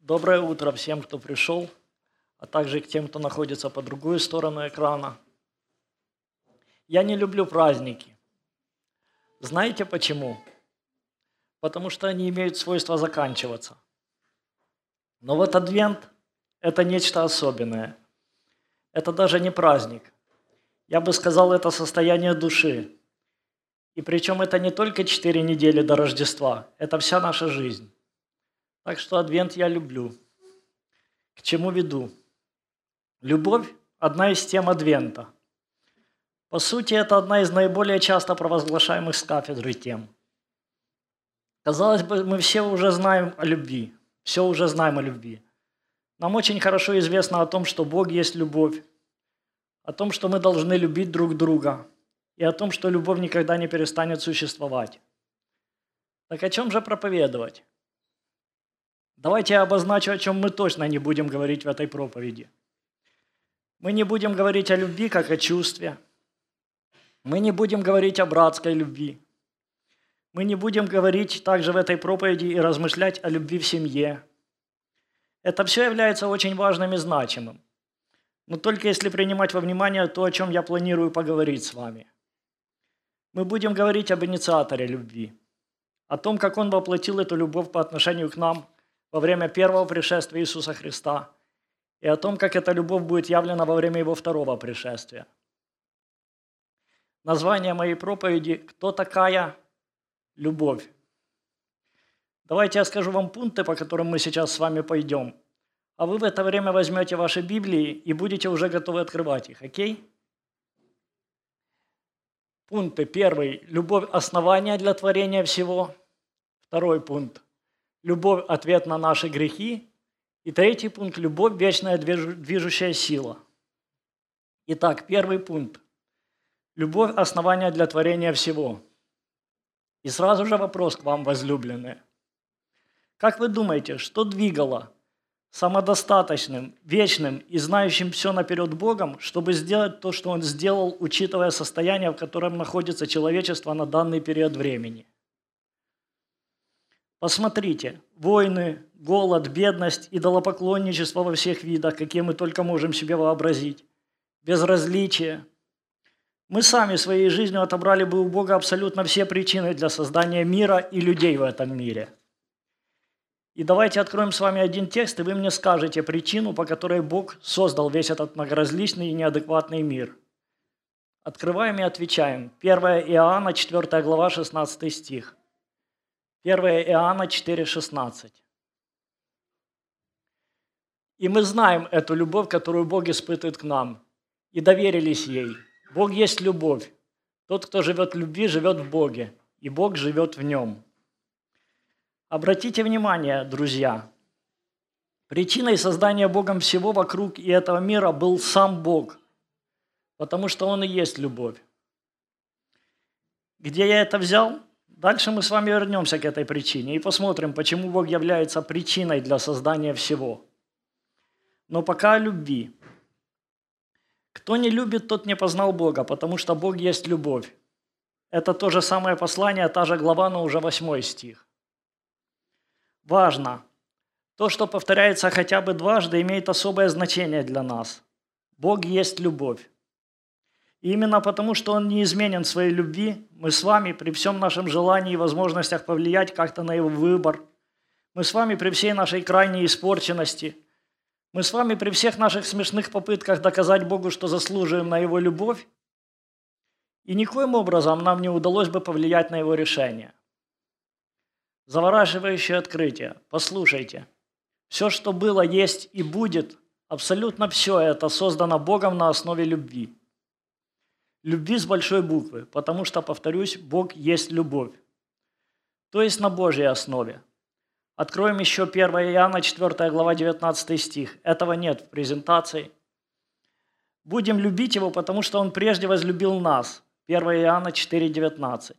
Доброе утро всем, кто пришел, а также к тем, кто находится по другую сторону экрана. Я не люблю праздники. Знаете почему? Потому что они имеют свойство заканчиваться. Но вот Адвент – это нечто особенное. Это даже не праздник. Я бы сказал, это состояние души. И причем это не только четыре недели до Рождества, это вся наша жизнь. Так что Адвент я люблю. К чему веду? Любовь – одна из тем Адвента. По сути, это одна из наиболее часто провозглашаемых с кафедры тем. Казалось бы, мы все уже знаем о любви, все уже знаем о любви. Нам очень хорошо известно о том, что Бог есть любовь, о том, что мы должны любить друг друга, и о том, что любовь никогда не перестанет существовать. Так о чем же проповедовать? Давайте я обозначу, о чем мы точно не будем говорить в этой проповеди. Мы не будем говорить о любви как о чувстве. Мы не будем говорить о братской любви. Мы не будем говорить также в этой проповеди и размышлять о любви в семье. Это все является очень важным и значимым. Но только если принимать во внимание то, о чем я планирую поговорить с вами. Мы будем говорить об инициаторе любви, о том, как он воплотил эту любовь по отношению к нам – во время первого пришествия Иисуса Христа и о том, как эта любовь будет явлена во время Его второго пришествия. Название моей проповеди «Кто такая любовь?». Давайте я скажу вам пункты, по которым мы сейчас с вами пойдем, а вы в это время возьмете ваши Библии и будете уже готовы открывать их, окей? Пункты. Первый – любовь – основания для творения всего. Второй пункт любовь – ответ на наши грехи. И третий пункт – любовь – вечная движущая сила. Итак, первый пункт. Любовь – основание для творения всего. И сразу же вопрос к вам, возлюбленные. Как вы думаете, что двигало самодостаточным, вечным и знающим все наперед Богом, чтобы сделать то, что Он сделал, учитывая состояние, в котором находится человечество на данный период времени – Посмотрите, войны, голод, бедность, идолопоклонничество во всех видах, какие мы только можем себе вообразить, безразличие. Мы сами своей жизнью отобрали бы у Бога абсолютно все причины для создания мира и людей в этом мире. И давайте откроем с вами один текст, и вы мне скажете причину, по которой Бог создал весь этот многоразличный и неадекватный мир. Открываем и отвечаем. 1 Иоанна, 4 глава, 16 стих. 1 Иоанна 4,16. И мы знаем эту любовь, которую Бог испытывает к нам, и доверились ей. Бог есть любовь. Тот, кто живет в любви, живет в Боге, и Бог живет в нем. Обратите внимание, друзья, причиной создания Богом всего вокруг и этого мира был сам Бог, потому что Он и есть любовь. Где я это взял? Дальше мы с вами вернемся к этой причине и посмотрим, почему Бог является причиной для создания всего. Но пока о любви. Кто не любит, тот не познал Бога, потому что Бог есть любовь. Это то же самое послание, та же глава, но уже восьмой стих. Важно. То, что повторяется хотя бы дважды, имеет особое значение для нас. Бог есть любовь. И именно потому, что Он неизменен в своей любви, мы с вами при всем нашем желании и возможностях повлиять как-то на Его выбор, мы с вами при всей нашей крайней испорченности, мы с вами при всех наших смешных попытках доказать Богу, что заслуживаем на Его любовь, и никоим образом нам не удалось бы повлиять на Его решение. Завораживающее открытие. Послушайте. Все, что было, есть и будет, абсолютно все это создано Богом на основе любви. Любви с большой буквы, потому что, повторюсь, Бог есть любовь. То есть на Божьей основе. Откроем еще 1 Иоанна, 4 глава, 19 стих. Этого нет в презентации. Будем любить Его, потому что Он прежде возлюбил нас. 1 Иоанна 4, 19.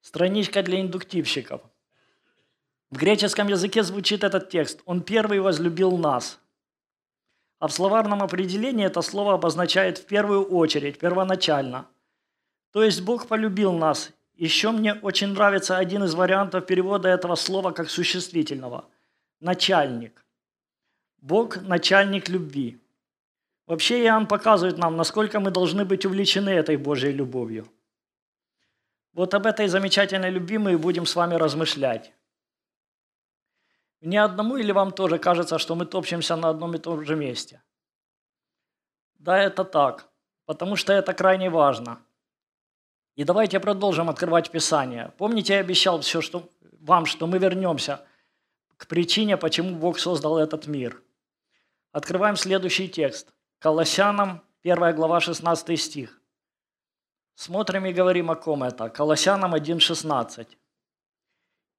Страничка для индуктивщиков. В греческом языке звучит этот текст. Он первый возлюбил нас. А в словарном определении это слово обозначает в первую очередь, первоначально. То есть Бог полюбил нас. Еще мне очень нравится один из вариантов перевода этого слова как существительного. начальник. Бог – начальник любви. Вообще Иоанн показывает нам, насколько мы должны быть увлечены этой Божьей любовью. Вот об этой замечательной любви мы и будем с вами размышлять. Не одному или вам тоже кажется, что мы топчемся на одном и том же месте? Да, это так, потому что это крайне важно. И давайте продолжим открывать Писание. Помните, я обещал все, что, вам, что мы вернемся к причине, почему Бог создал этот мир. Открываем следующий текст. Колоссянам, 1 глава, 16 стих. Смотрим и говорим, о ком это. Колоссянам 1,16.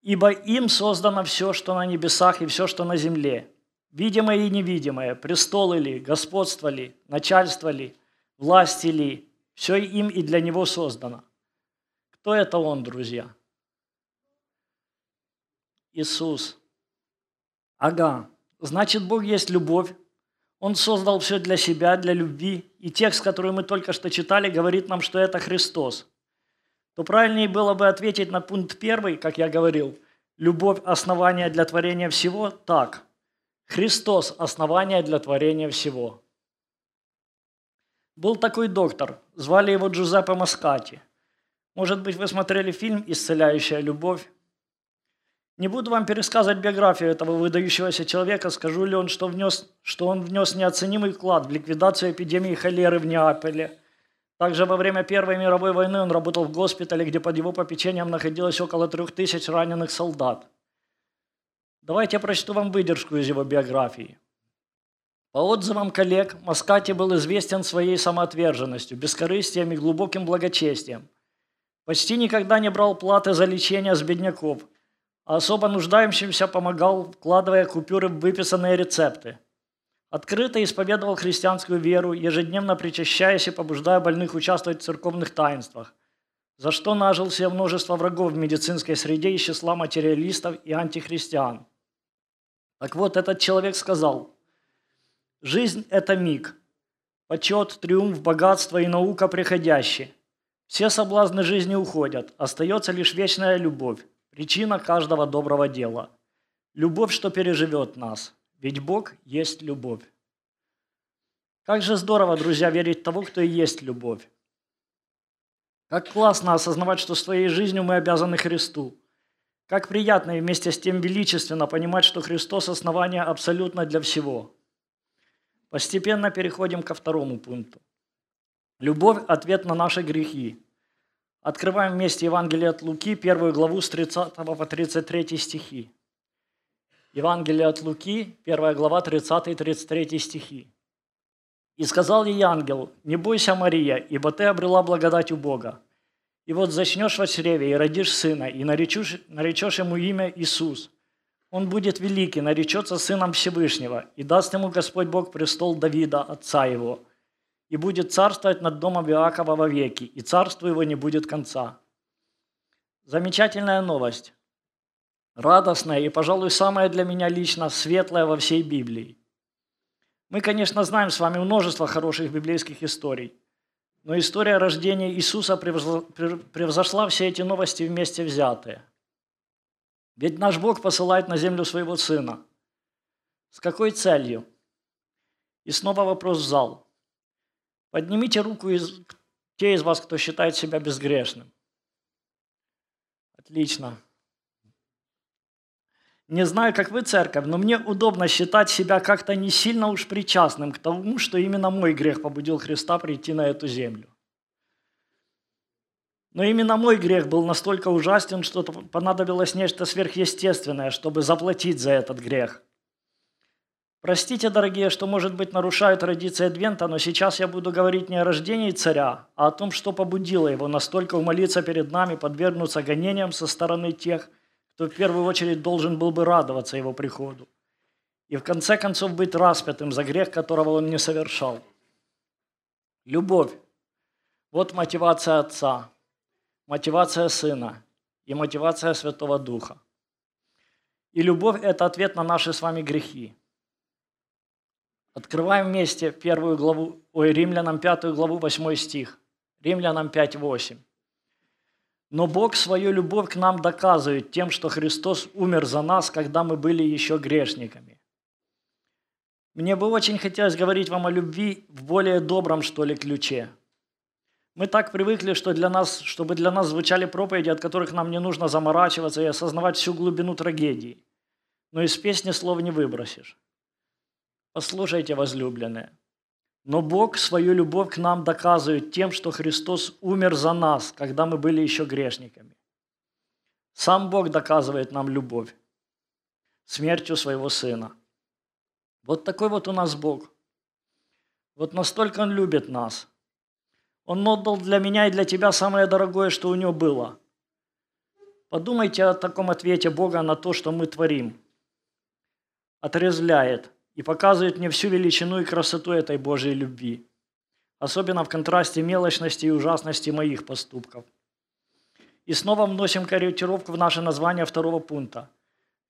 «Ибо им создано все, что на небесах и все, что на земле, видимое и невидимое, престолы ли, господство ли, начальство ли, власти ли, все им и для него создано». Кто это Он, друзья? Иисус. Ага, значит, Бог есть любовь. Он создал все для себя, для любви. И текст, который мы только что читали, говорит нам, что это Христос. То правильнее было бы ответить на пункт первый, как я говорил, любовь – основание для творения всего, так. Христос – основание для творения всего. Был такой доктор, звали его Джузеппе Маскати – может быть, вы смотрели фильм «Исцеляющая любовь»? Не буду вам пересказывать биографию этого выдающегося человека, скажу ли он, что, внес, что он внес неоценимый вклад в ликвидацию эпидемии холеры в Неаполе. Также во время Первой мировой войны он работал в госпитале, где под его попечением находилось около трех тысяч раненых солдат. Давайте я прочту вам выдержку из его биографии. По отзывам коллег, Маскати был известен своей самоотверженностью, бескорыстием и глубоким благочестием – Почти никогда не брал платы за лечение с бедняков, а особо нуждающимся помогал, вкладывая купюры в выписанные рецепты. Открыто исповедовал христианскую веру, ежедневно причащаясь и побуждая больных участвовать в церковных таинствах, за что нажил себе множество врагов в медицинской среде из числа материалистов и антихристиан. Так вот, этот человек сказал, «Жизнь – это миг, почет, триумф, богатство и наука приходящие. Все соблазны жизни уходят, остается лишь вечная любовь, причина каждого доброго дела. Любовь, что переживет нас, ведь Бог есть любовь. Как же здорово, друзья, верить в того, кто и есть любовь. Как классно осознавать, что своей жизнью мы обязаны Христу. Как приятно и вместе с тем величественно понимать, что Христос – основание абсолютно для всего. Постепенно переходим ко второму пункту. Любовь – ответ на наши грехи. Открываем вместе Евангелие от Луки, первую главу с 30 по 33 стихи. Евангелие от Луки, первая глава, 30 и 33 стихи. «И сказал ей ангел, не бойся, Мария, ибо ты обрела благодать у Бога. И вот зачнешь во чреве и родишь сына, и наречешь, наречешь ему имя Иисус. Он будет великий, наречется сыном Всевышнего, и даст ему Господь Бог престол Давида, отца его, и будет царствовать над домом Иакова во веки, и царству его не будет конца. Замечательная новость. Радостная и, пожалуй, самая для меня лично светлая во всей Библии. Мы, конечно, знаем с вами множество хороших библейских историй, но история рождения Иисуса превзошла все эти новости вместе взятые. Ведь наш Бог посылает на землю своего Сына. С какой целью? И снова вопрос в зал. Поднимите руку из, те из вас, кто считает себя безгрешным. Отлично. Не знаю, как вы, церковь, но мне удобно считать себя как-то не сильно уж причастным к тому, что именно мой грех побудил Христа прийти на эту землю. Но именно мой грех был настолько ужасен, что понадобилось нечто сверхъестественное, чтобы заплатить за этот грех – Простите, дорогие, что, может быть, нарушаю традиции Адвента, но сейчас я буду говорить не о рождении царя, а о том, что побудило его настолько умолиться перед нами, подвергнуться гонениям со стороны тех, кто в первую очередь должен был бы радоваться его приходу. И в конце концов быть распятым за грех, которого он не совершал. Любовь. Вот мотивация Отца, мотивация Сына и мотивация Святого Духа. И любовь – это ответ на наши с вами грехи. Открываем вместе первую главу, ой, Римлянам пятую главу, восьмой стих. Римлянам 5, 8. Но Бог свою любовь к нам доказывает тем, что Христос умер за нас, когда мы были еще грешниками. Мне бы очень хотелось говорить вам о любви в более добром, что ли, ключе. Мы так привыкли, что для нас, чтобы для нас звучали проповеди, от которых нам не нужно заморачиваться и осознавать всю глубину трагедии. Но из песни слов не выбросишь. Послушайте, возлюбленные. Но Бог свою любовь к нам доказывает тем, что Христос умер за нас, когда мы были еще грешниками. Сам Бог доказывает нам любовь смертью своего Сына. Вот такой вот у нас Бог. Вот настолько Он любит нас. Он отдал для меня и для тебя самое дорогое, что у Него было. Подумайте о таком ответе Бога на то, что мы творим. Отрезвляет – и показывает мне всю величину и красоту этой Божьей любви, особенно в контрасте мелочности и ужасности моих поступков. И снова вносим корректировку в наше название второго пункта.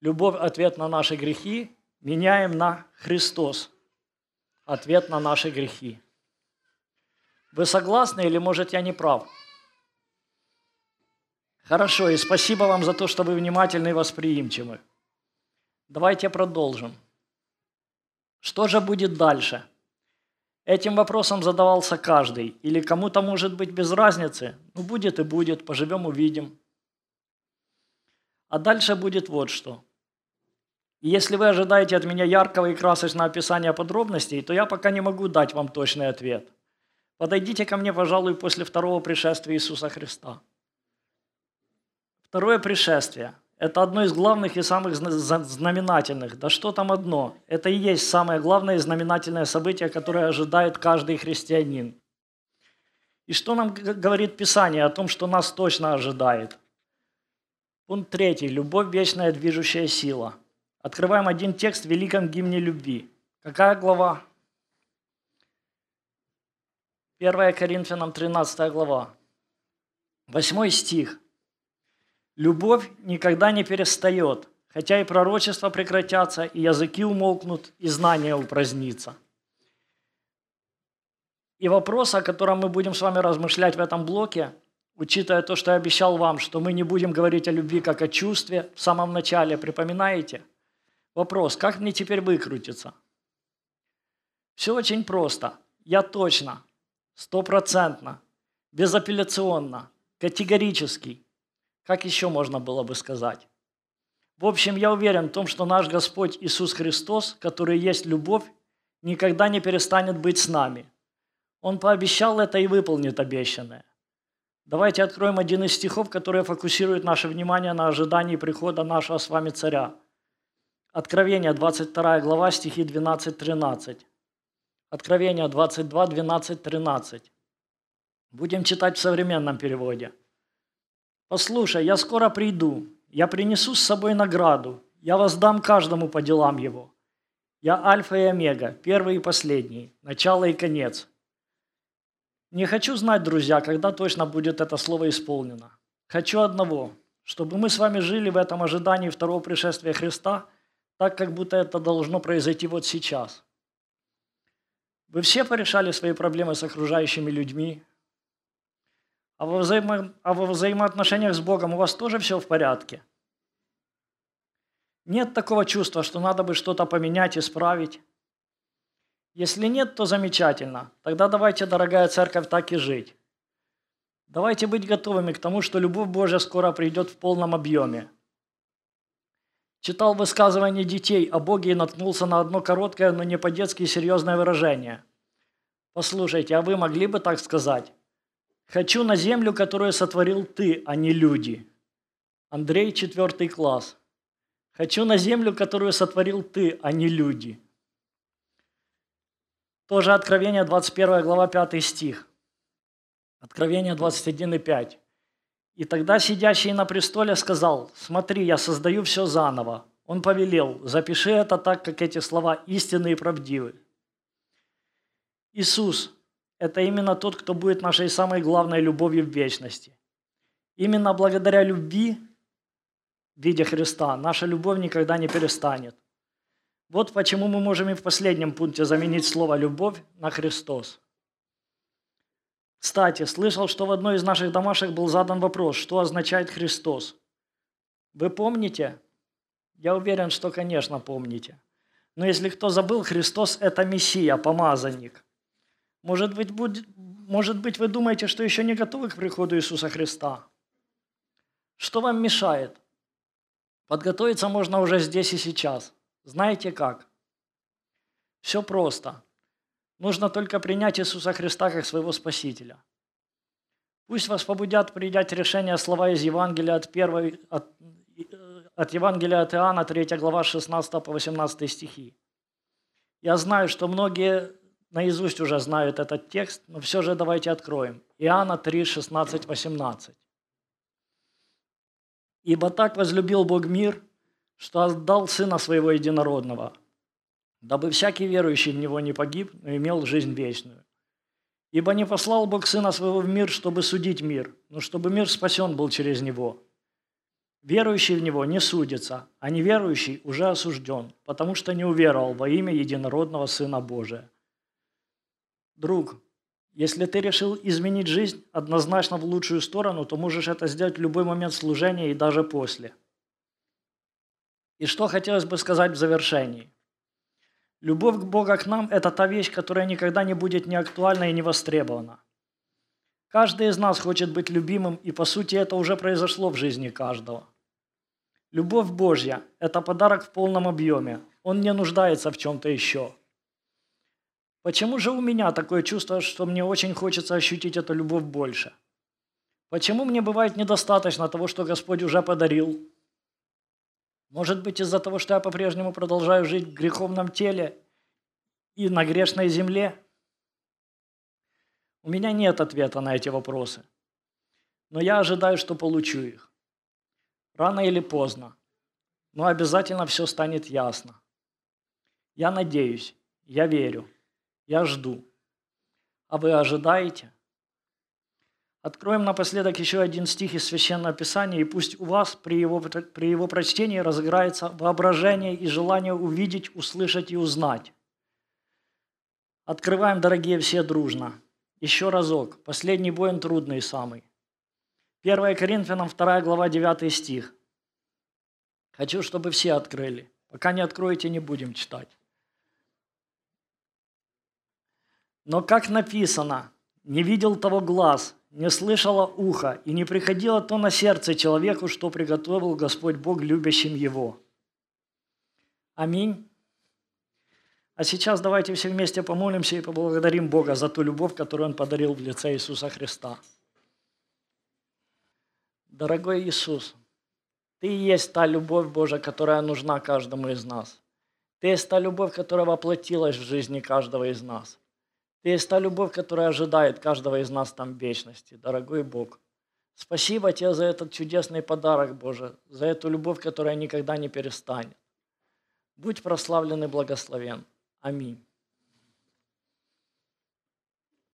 Любовь – ответ на наши грехи, меняем на Христос – ответ на наши грехи. Вы согласны или, может, я не прав? Хорошо, и спасибо вам за то, что вы внимательны и восприимчивы. Давайте продолжим. Что же будет дальше? Этим вопросом задавался каждый. Или кому-то может быть без разницы. Ну, будет и будет, поживем, увидим. А дальше будет вот что. если вы ожидаете от меня яркого и красочного описания подробностей, то я пока не могу дать вам точный ответ. Подойдите ко мне, пожалуй, после второго пришествия Иисуса Христа. Второе пришествие – это одно из главных и самых знаменательных. Да что там одно? Это и есть самое главное и знаменательное событие, которое ожидает каждый христианин. И что нам говорит Писание о том, что нас точно ожидает? Пункт третий. Любовь – вечная движущая сила. Открываем один текст в Великом гимне любви. Какая глава? 1 Коринфянам 13 глава. Восьмой стих. Любовь никогда не перестает, хотя и пророчества прекратятся, и языки умолкнут, и знания упразднится. И вопрос, о котором мы будем с вами размышлять в этом блоке, учитывая то, что я обещал вам, что мы не будем говорить о любви как о чувстве в самом начале, припоминаете? Вопрос, как мне теперь выкрутиться? Все очень просто. Я точно, стопроцентно, безапелляционно, категорически как еще можно было бы сказать? В общем, я уверен в том, что наш Господь Иисус Христос, который есть любовь, никогда не перестанет быть с нами. Он пообещал это и выполнит обещанное. Давайте откроем один из стихов, которые фокусируют наше внимание на ожидании прихода нашего с вами царя. Откровение, 22 глава, стихи 12-13. Откровение 22, 12, 13. Будем читать в современном переводе. Послушай, я скоро приду, я принесу с собой награду, я воздам каждому по делам его. Я альфа и омега, первый и последний, начало и конец. Не хочу знать, друзья, когда точно будет это слово исполнено. Хочу одного, чтобы мы с вами жили в этом ожидании второго пришествия Христа, так, как будто это должно произойти вот сейчас. Вы все порешали свои проблемы с окружающими людьми, а во, взаимо... а во взаимоотношениях с Богом у вас тоже все в порядке? Нет такого чувства, что надо бы что-то поменять, исправить? Если нет, то замечательно. Тогда давайте, дорогая церковь, так и жить. Давайте быть готовыми к тому, что любовь Божья скоро придет в полном объеме. Читал высказывание детей о Боге и наткнулся на одно короткое, но не по-детски серьезное выражение. Послушайте, а вы могли бы так сказать? Хочу на землю, которую сотворил ты, а не люди. Андрей, четвертый класс. Хочу на землю, которую сотворил ты, а не люди. Тоже Откровение, 21 глава, 5 стих. Откровение 21 и 5. «И тогда сидящий на престоле сказал, «Смотри, я создаю все заново». Он повелел, «Запиши это так, как эти слова истинны и правдивы». Иисус, это именно тот, кто будет нашей самой главной любовью в вечности. Именно благодаря любви в виде Христа наша любовь никогда не перестанет. Вот почему мы можем и в последнем пункте заменить слово «любовь» на «Христос». Кстати, слышал, что в одной из наших домашек был задан вопрос, что означает Христос. Вы помните? Я уверен, что, конечно, помните. Но если кто забыл, Христос – это Мессия, помазанник. Может быть, будет, может быть, вы думаете, что еще не готовы к приходу Иисуса Христа? Что вам мешает? Подготовиться можно уже здесь и сейчас. Знаете как? Все просто. Нужно только принять Иисуса Христа как своего Спасителя. Пусть вас побудят принять решение слова из Евангелия от, первой, от, от Евангелия от Иоанна, 3 глава, 16 по 18 стихи. Я знаю, что многие наизусть уже знают этот текст, но все же давайте откроем. Иоанна 3, 16, 18. «Ибо так возлюбил Бог мир, что отдал Сына Своего Единородного, дабы всякий верующий в Него не погиб, но имел жизнь вечную. Ибо не послал Бог Сына Своего в мир, чтобы судить мир, но чтобы мир спасен был через Него. Верующий в Него не судится, а неверующий уже осужден, потому что не уверовал во имя единородного Сына Божия. Друг, если ты решил изменить жизнь однозначно в лучшую сторону, то можешь это сделать в любой момент служения и даже после. И что хотелось бы сказать в завершении. Любовь к Бога к нам – это та вещь, которая никогда не будет не актуальна и не востребована. Каждый из нас хочет быть любимым, и по сути это уже произошло в жизни каждого. Любовь Божья – это подарок в полном объеме. Он не нуждается в чем-то еще. Почему же у меня такое чувство, что мне очень хочется ощутить эту любовь больше? Почему мне бывает недостаточно того, что Господь уже подарил? Может быть, из-за того, что я по-прежнему продолжаю жить в греховном теле и на грешной земле? У меня нет ответа на эти вопросы. Но я ожидаю, что получу их. Рано или поздно. Но обязательно все станет ясно. Я надеюсь, я верю, я жду. А вы ожидаете? Откроем напоследок еще один стих из Священного Писания, и пусть у вас при его, при его прочтении разыграется воображение и желание увидеть, услышать и узнать. Открываем, дорогие все, дружно. Еще разок. Последний он трудный самый. 1 Коринфянам 2 глава 9 стих. Хочу, чтобы все открыли. Пока не откроете, не будем читать. Но как написано, не видел того глаз, не слышало ухо, и не приходило то на сердце человеку, что приготовил Господь Бог любящим его. Аминь. А сейчас давайте все вместе помолимся и поблагодарим Бога за ту любовь, которую Он подарил в лице Иисуса Христа. Дорогой Иисус, Ты и есть та любовь Божия, которая нужна каждому из нас. Ты есть та любовь, которая воплотилась в жизни каждого из нас. Есть та любовь, которая ожидает каждого из нас там вечности, дорогой Бог. Спасибо тебе за этот чудесный подарок, Боже, за эту любовь, которая никогда не перестанет. Будь прославлен и благословен. Аминь.